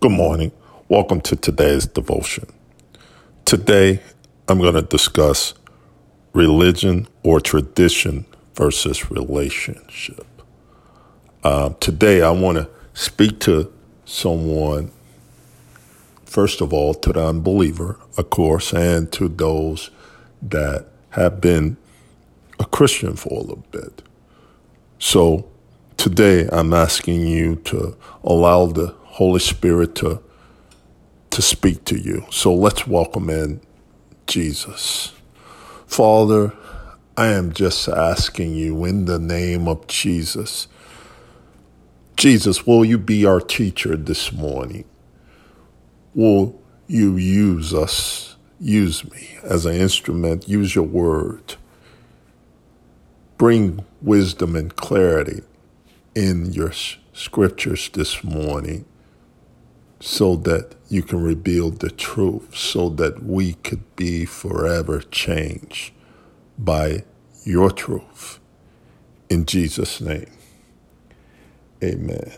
Good morning. Welcome to today's devotion. Today, I'm going to discuss religion or tradition versus relationship. Uh, today, I want to speak to someone, first of all, to the unbeliever, of course, and to those that have been a Christian for a little bit. So, today, I'm asking you to allow the Holy Spirit to to speak to you. So let's welcome in Jesus. Father, I am just asking you in the name of Jesus. Jesus, will you be our teacher this morning? Will you use us, use me as an instrument, use your word. Bring wisdom and clarity in your scriptures this morning so that you can reveal the truth, so that we could be forever changed by your truth. In Jesus' name, amen.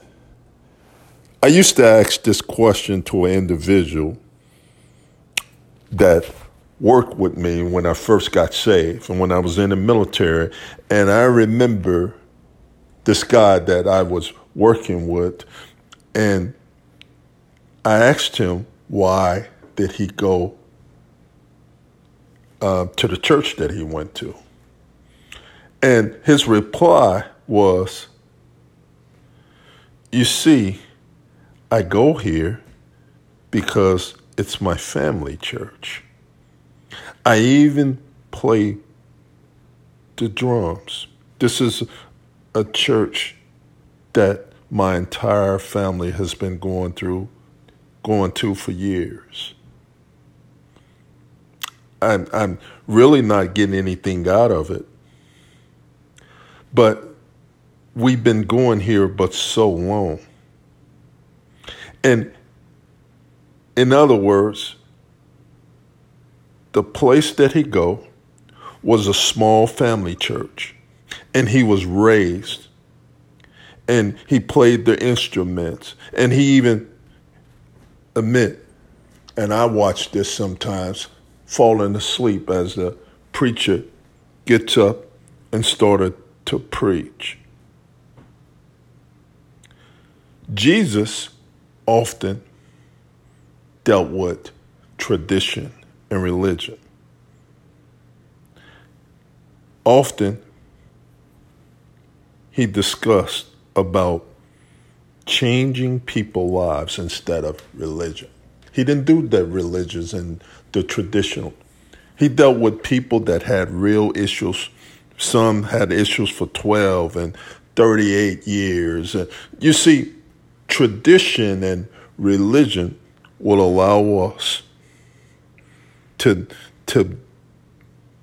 I used to ask this question to an individual that worked with me when I first got saved and when I was in the military. And I remember this guy that I was working with, and I asked him why did he go uh, to the church that he went to, and his reply was, "You see, I go here because it's my family church. I even play the drums. This is a church that my entire family has been going through going to for years. I'm, I'm really not getting anything out of it. But we've been going here but so long. And in other words, the place that he go was a small family church and he was raised and he played the instruments and he even admit, and I watch this sometimes, falling asleep as the preacher gets up and started to preach. Jesus often dealt with tradition and religion. Often he discussed about changing people's lives instead of religion. He didn't do the religious and the traditional. He dealt with people that had real issues. Some had issues for 12 and 38 years. You see, tradition and religion will allow us to, to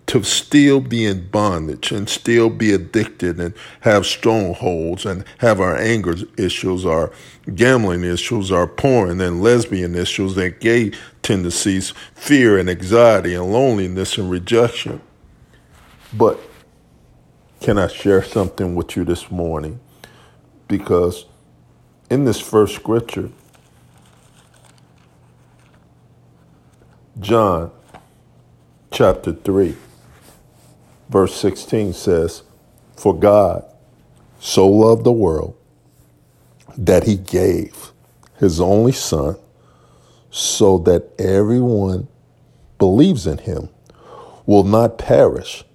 to still be in bondage and still be addicted and have strongholds and have our anger issues, our gambling issues, our porn and lesbian issues and gay tendencies, fear and anxiety and loneliness and rejection. But can I share something with you this morning? Because in this first scripture, John chapter 3 verse 16 says, For God so loved the world that he gave his only son so that everyone believes in him will not perish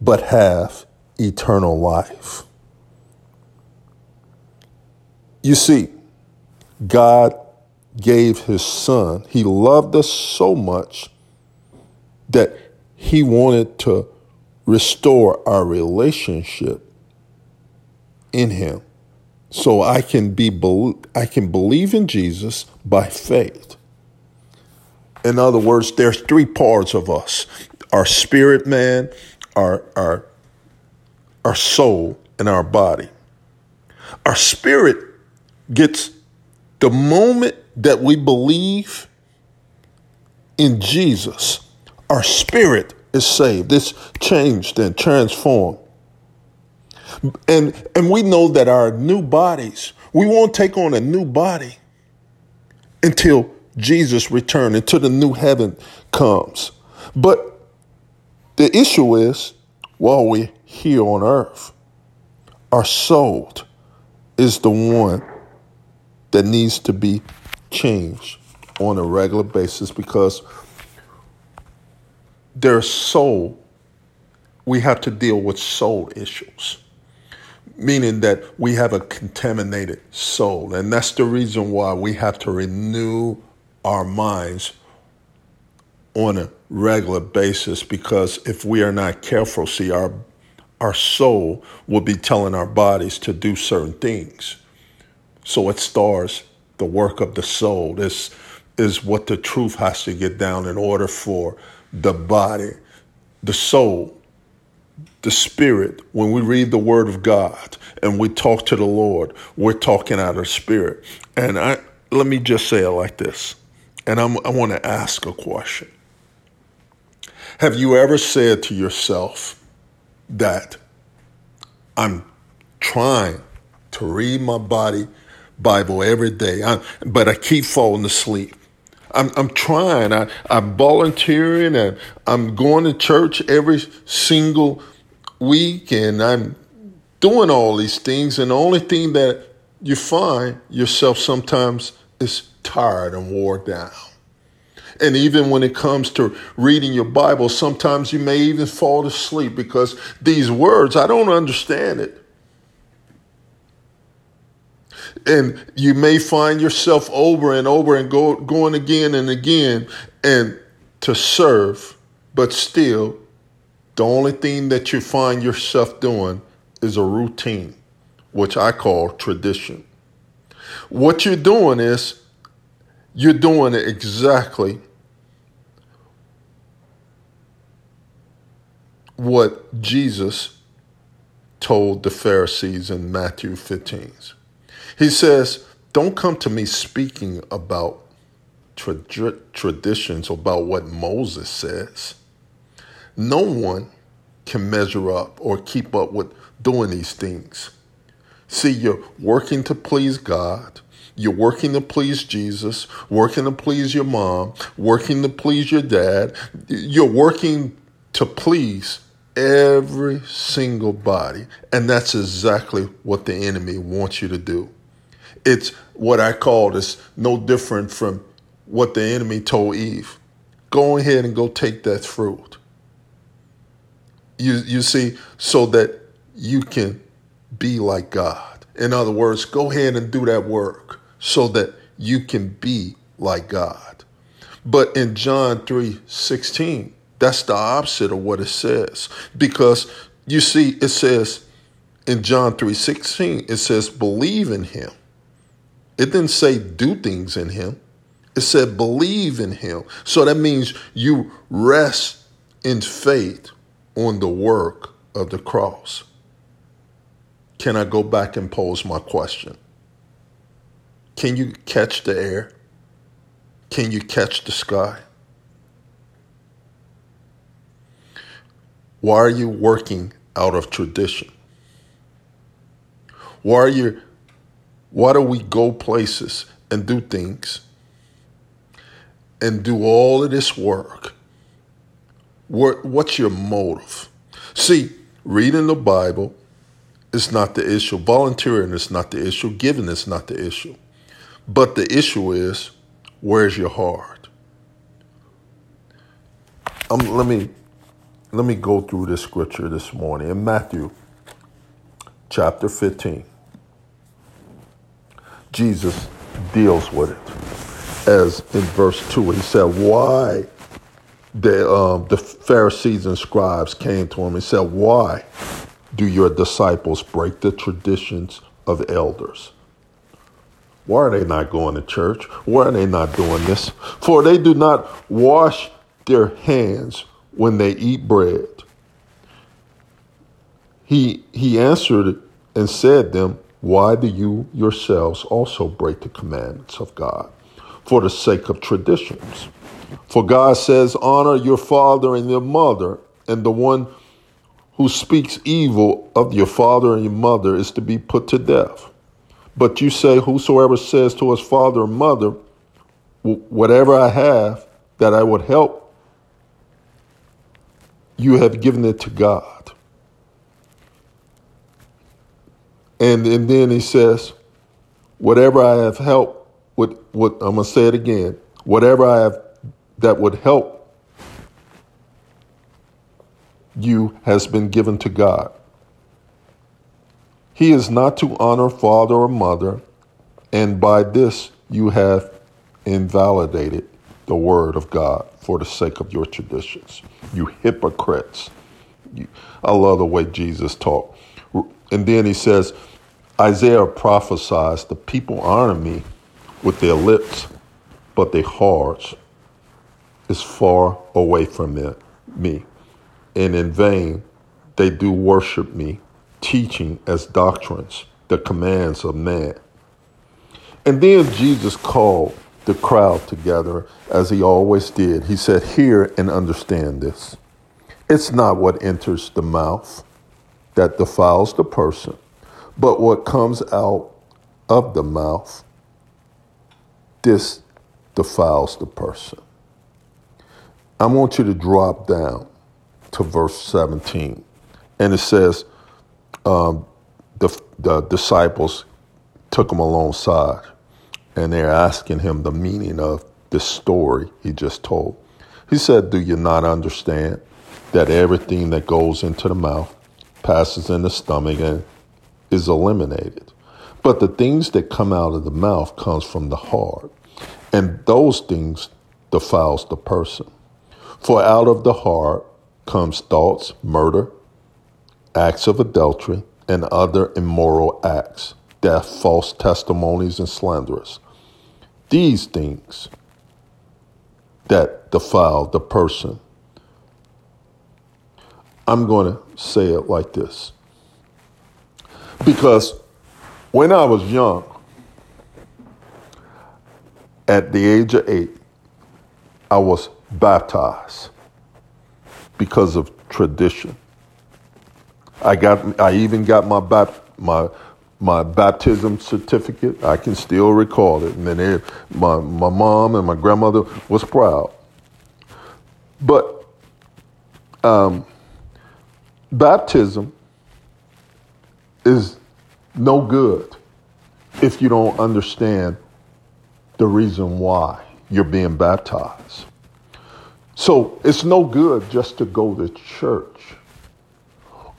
but have eternal life. You see, God gave his son. He loved us so much that he wanted to restore our relationship in him so I can be I can believe in Jesus by faith. In other words, there's three parts of us: our spirit man, our our our soul, and our body. Our spirit gets the moment that we believe in Jesus, our spirit is saved. It's changed and transformed. And, and we know that our new bodies, we won't take on a new body until Jesus returns, until the new heaven comes. But the issue is, while we're here on earth, our soul is the one that needs to be changed on a regular basis because their soul, we have to deal with soul issues, meaning that we have a contaminated soul. And that's the reason why we have to renew our minds on a regular basis because if we are not careful, see, our our soul will be telling our bodies to do certain things. So it starts the work of the soul. This is what the truth has to get down in order for the body, the soul, the spirit. When we read the word of God and we talk to the Lord, we're talking out of spirit. And I let me just say it like this. And I'm, I want to ask a question. Have you ever said to yourself that I'm trying to read my body Bible every day, I, but I keep falling asleep? I'm, I'm trying. I, I'm volunteering and I'm going to church every single week and I'm doing all these things. And the only thing that you find yourself sometimes is tired and wore down. And even when it comes to reading your Bible, sometimes you may even fall asleep because these words, I don't understand it. And you may find yourself over and over and go, going again and again and to serve, but still, the only thing that you find yourself doing is a routine, which I call tradition. What you're doing is you're doing it exactly what Jesus told the Pharisees in Matthew 15. He says, Don't come to me speaking about tra- traditions, about what Moses says. No one can measure up or keep up with doing these things. See, you're working to please God. You're working to please Jesus, working to please your mom, working to please your dad. You're working to please every single body. And that's exactly what the enemy wants you to do. It's what I call this no different from what the enemy told Eve. Go ahead and go take that fruit. You, you see, so that you can be like God. In other words, go ahead and do that work so that you can be like God. But in John 3 16, that's the opposite of what it says. Because you see, it says in John 3 16, it says, believe in him. It didn't say do things in him. It said believe in him. So that means you rest in faith on the work of the cross. Can I go back and pose my question? Can you catch the air? Can you catch the sky? Why are you working out of tradition? Why are you why do we go places and do things and do all of this work? What, what's your motive? See, reading the Bible is not the issue. Volunteering is not the issue. Giving is not the issue. But the issue is, where's your heart? Um, let me let me go through this scripture this morning in Matthew chapter 15. Jesus deals with it as in verse 2. He said, Why the, um, the Pharisees and scribes came to him and said, Why do your disciples break the traditions of elders? Why are they not going to church? Why are they not doing this? For they do not wash their hands when they eat bread. He, he answered and said them, Why do you yourselves also break the commandments of God for the sake of traditions? For God says, Honor your father and your mother, and the one who speaks evil of your father and your mother is to be put to death. But you say, Whosoever says to his father or mother, whatever I have that I would help, you have given it to God. And, and then he says, whatever I have helped, with, what I'm going to say it again, whatever I have that would help you has been given to God. He is not to honor father or mother, and by this you have invalidated the word of God for the sake of your traditions. You hypocrites. You, I love the way Jesus talked. And then he says, Isaiah prophesies, the people honor me with their lips, but their hearts is far away from me. And in vain they do worship me, teaching as doctrines the commands of man. And then Jesus called the crowd together as he always did. He said, Hear and understand this. It's not what enters the mouth that defiles the person, but what comes out of the mouth, this defiles the person. I want you to drop down to verse 17. And it says, um, the, the disciples took him alongside and they're asking him the meaning of this story he just told. He said, Do you not understand that everything that goes into the mouth passes in the stomach and is eliminated? But the things that come out of the mouth comes from the heart, and those things defiles the person. For out of the heart comes thoughts, murder, acts of adultery, and other immoral acts, death, false testimonies, and slanderous. These things that defile the person. I'm going to say it like this. Because when I was young, at the age of eight, I was baptized because of tradition. I got I even got my my my baptism certificate. I can still recall it. And then it, my my mom and my grandmother was proud. But um, baptism is no good if you don't understand the reason why you're being baptized. So it's no good just to go to church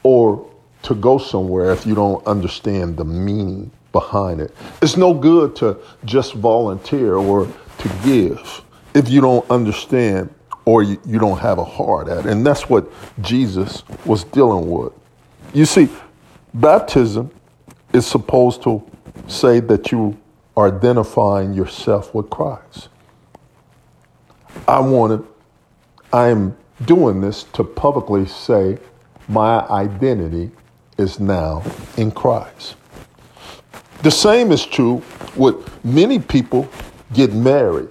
or to go somewhere if you don't understand the meaning behind it. It's no good to just volunteer or to give if you don't understand or you, you don't have a heart at it. And that's what Jesus was dealing with. You see, baptism is supposed to say that you are identifying yourself with Christ. I want to I am doing this to publicly say my identity is now in Christ. The same is true with many people get married.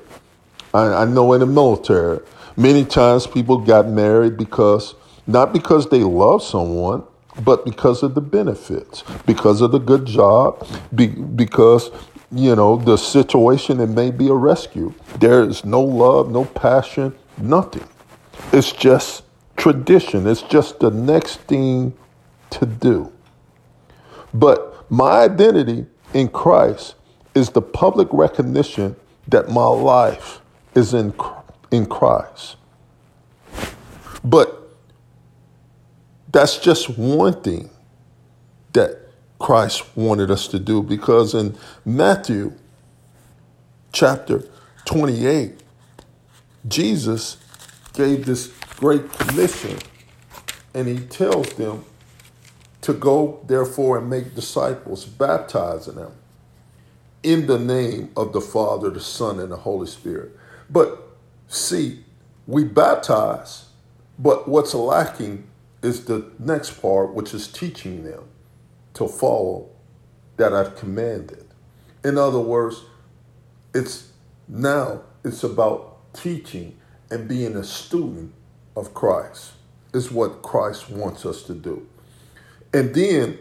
I, I, know in the military, many times people got married because, not because they love someone, but because of the benefits, because of the good job, be, because, you know, the situation, it may be a rescue. There is no love, no passion, nothing. It's just tradition. It's just the next thing to do. But my identity in Christ is the public recognition that my life is in, in Christ. But that's just one thing that Christ wanted us to do because in Matthew chapter 28, Jesus gave this great commission, and he tells them to go, therefore, and make disciples, baptizing them in the name of the Father, the Son, and the Holy Spirit. But see, we baptize, but what's lacking is the next part, which is teaching them to follow that I've commanded. In other words, it's now it's about teaching and being a student of Christ is what Christ wants us to do. And then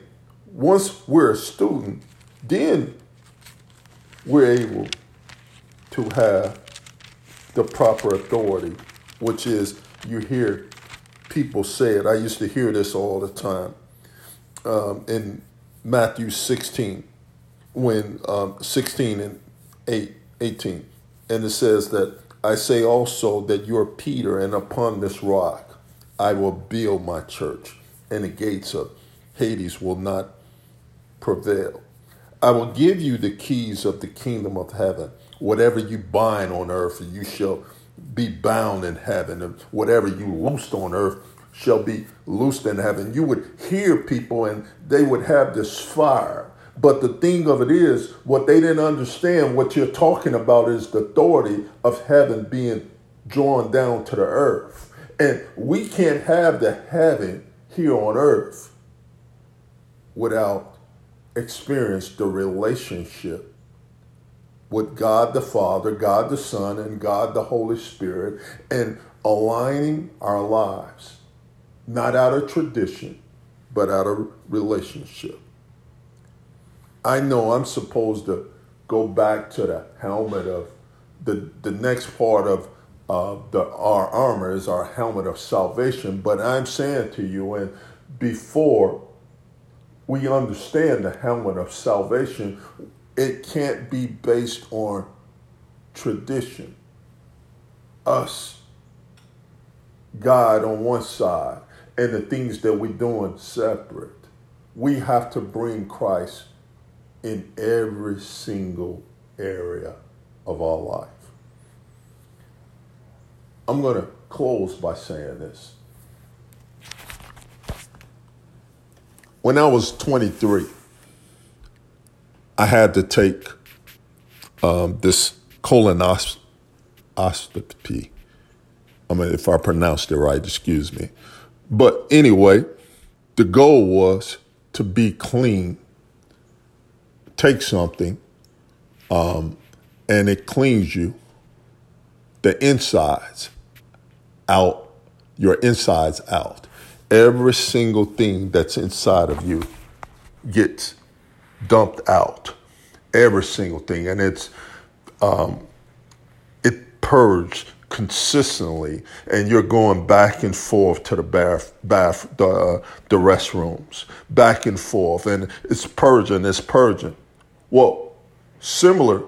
once we're a student, then we're able to have the proper authority, which is you hear people say it. I used to hear this all the time um, in Matthew 16, when um, 16 and 8, 18. And it says that I say also that you are Peter, and upon this rock I will build my church, and the gates of Hades will not prevail. I will give you the keys of the kingdom of heaven. Whatever you bind on earth, you shall be bound in heaven. And whatever you loosed on earth shall be loosed in heaven. You would hear people and they would have this fire. But the thing of it is, what they didn't understand, what you're talking about is the authority of heaven being drawn down to the earth. And we can't have the heaven here on earth without experience the relationship with God the Father, God the Son, and God the Holy Spirit, and aligning our lives, not out of tradition, but out of relationship. I know I'm supposed to go back to the helmet of the, the next part of uh, the, our armor is our helmet of salvation, but I'm saying to you, and before we understand the helmet of salvation, it can't be based on tradition. Us, God on one side, and the things that we're doing separate. We have to bring Christ in every single area of our life. I'm going to close by saying this. When I was 23, I had to take um, this colonoscopy. I mean, if I pronounced it right, excuse me. But anyway, the goal was to be clean. Take something, um, and it cleans you, the insides out, your insides out every single thing that's inside of you gets dumped out. Every single thing. And it's, um, it purged consistently and you're going back and forth to the bath, bath the, uh, the restrooms, back and forth. And it's purging, it's purging. Well, similar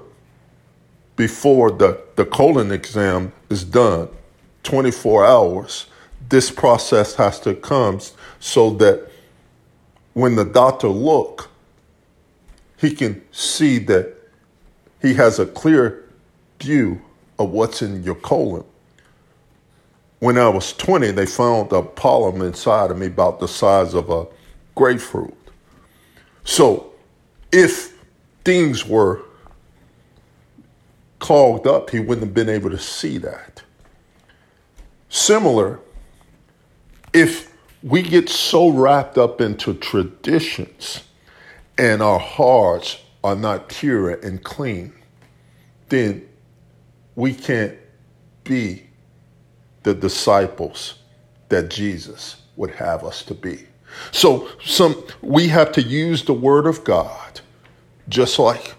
before the, the colon exam is done, 24 hours, this process has to come so that when the doctor look, he can see that he has a clear view of what's in your colon. When I was 20, they found a polyp inside of me about the size of a grapefruit. So if things were clogged up, he wouldn't have been able to see that. Similar, if we get so wrapped up into traditions and our hearts are not pure and clean, then we can't be the disciples that Jesus would have us to be. So some we have to use the word of God just like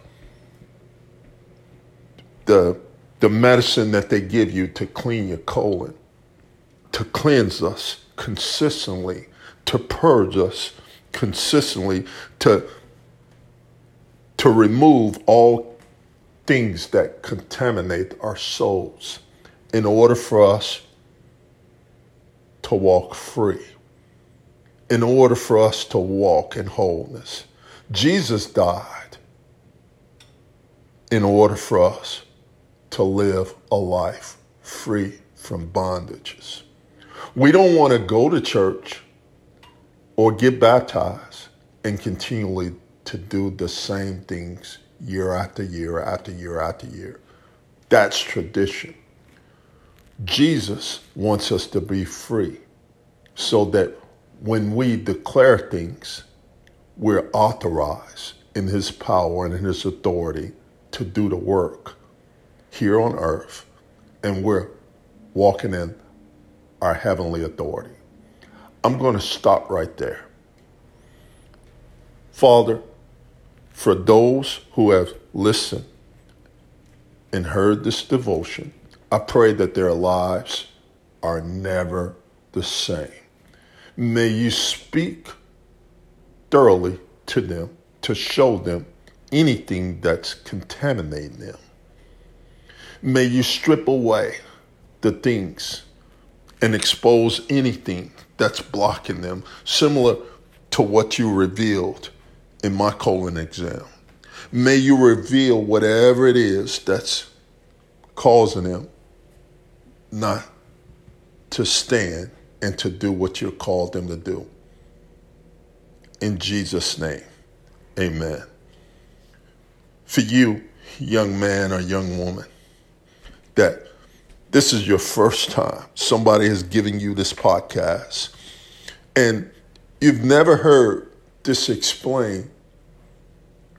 the the medicine that they give you to clean your colon, to cleanse us consistently, to purge us consistently, to, to remove all things that contaminate our souls in order for us to walk free, in order for us to walk in wholeness. Jesus died in order for us to live a life free from bondages. We don't want to go to church or get baptized and continually to do the same things year after year after year after year. That's tradition. Jesus wants us to be free so that when we declare things, we're authorized in his power and in his authority to do the work here on earth, and we're walking in our heavenly authority. I'm going to stop right there. Father, for those who have listened and heard this devotion, I pray that their lives are never the same. May you speak thoroughly to them to show them anything that's contaminating them. May you strip away the things and expose anything that's blocking them, similar to what you revealed in my colon exam. May you reveal whatever it is that's causing them not to stand and to do what you called them to do. In Jesus' name, amen. For you, young man or young woman, that this is your first time somebody is giving you this podcast and you've never heard this explained,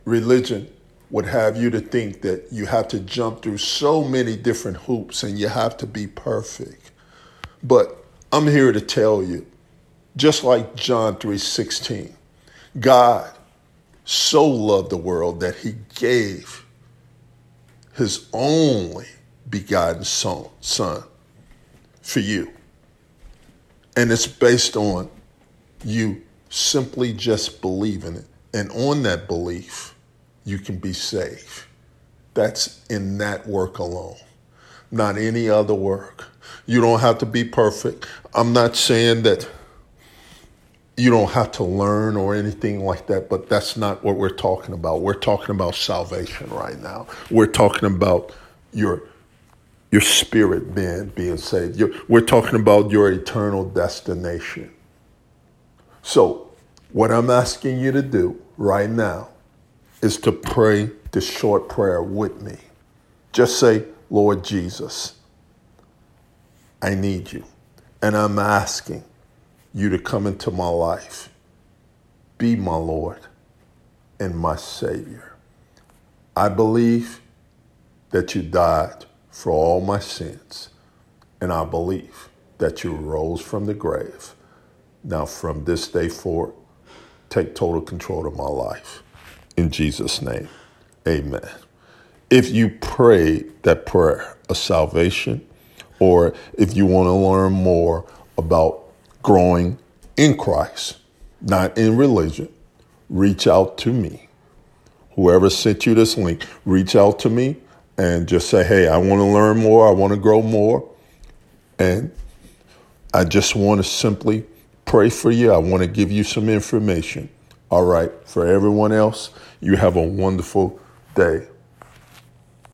religion would have you to think that you have to jump through so many different hoops and you have to be perfect. But I'm here to tell you, just like John 3:16, God so loved the world that he gave his only begotten son, son for you. And it's based on you simply just believing it. And on that belief, you can be saved. That's in that work alone, not any other work. You don't have to be perfect. I'm not saying that you don't have to learn or anything like that, but that's not what we're talking about. We're talking about salvation right now. We're talking about your your spirit being being saved. We're talking about your eternal destination. So, what I'm asking you to do right now is to pray this short prayer with me. Just say, Lord Jesus, I need you. And I'm asking you to come into my life. Be my Lord and my Savior. I believe that you died for all my sins, and I believe that you rose from the grave. Now, from this day forward, take total control of my life. In Jesus' name, amen. If you pray that prayer of salvation, or if you want to learn more about growing in Christ, not in religion, reach out to me. Whoever sent you this link, reach out to me and just say, hey, I want to learn more, I want to grow more. And I just want to simply pray for you. I want to give you some information. All right. For everyone else, you have a wonderful day.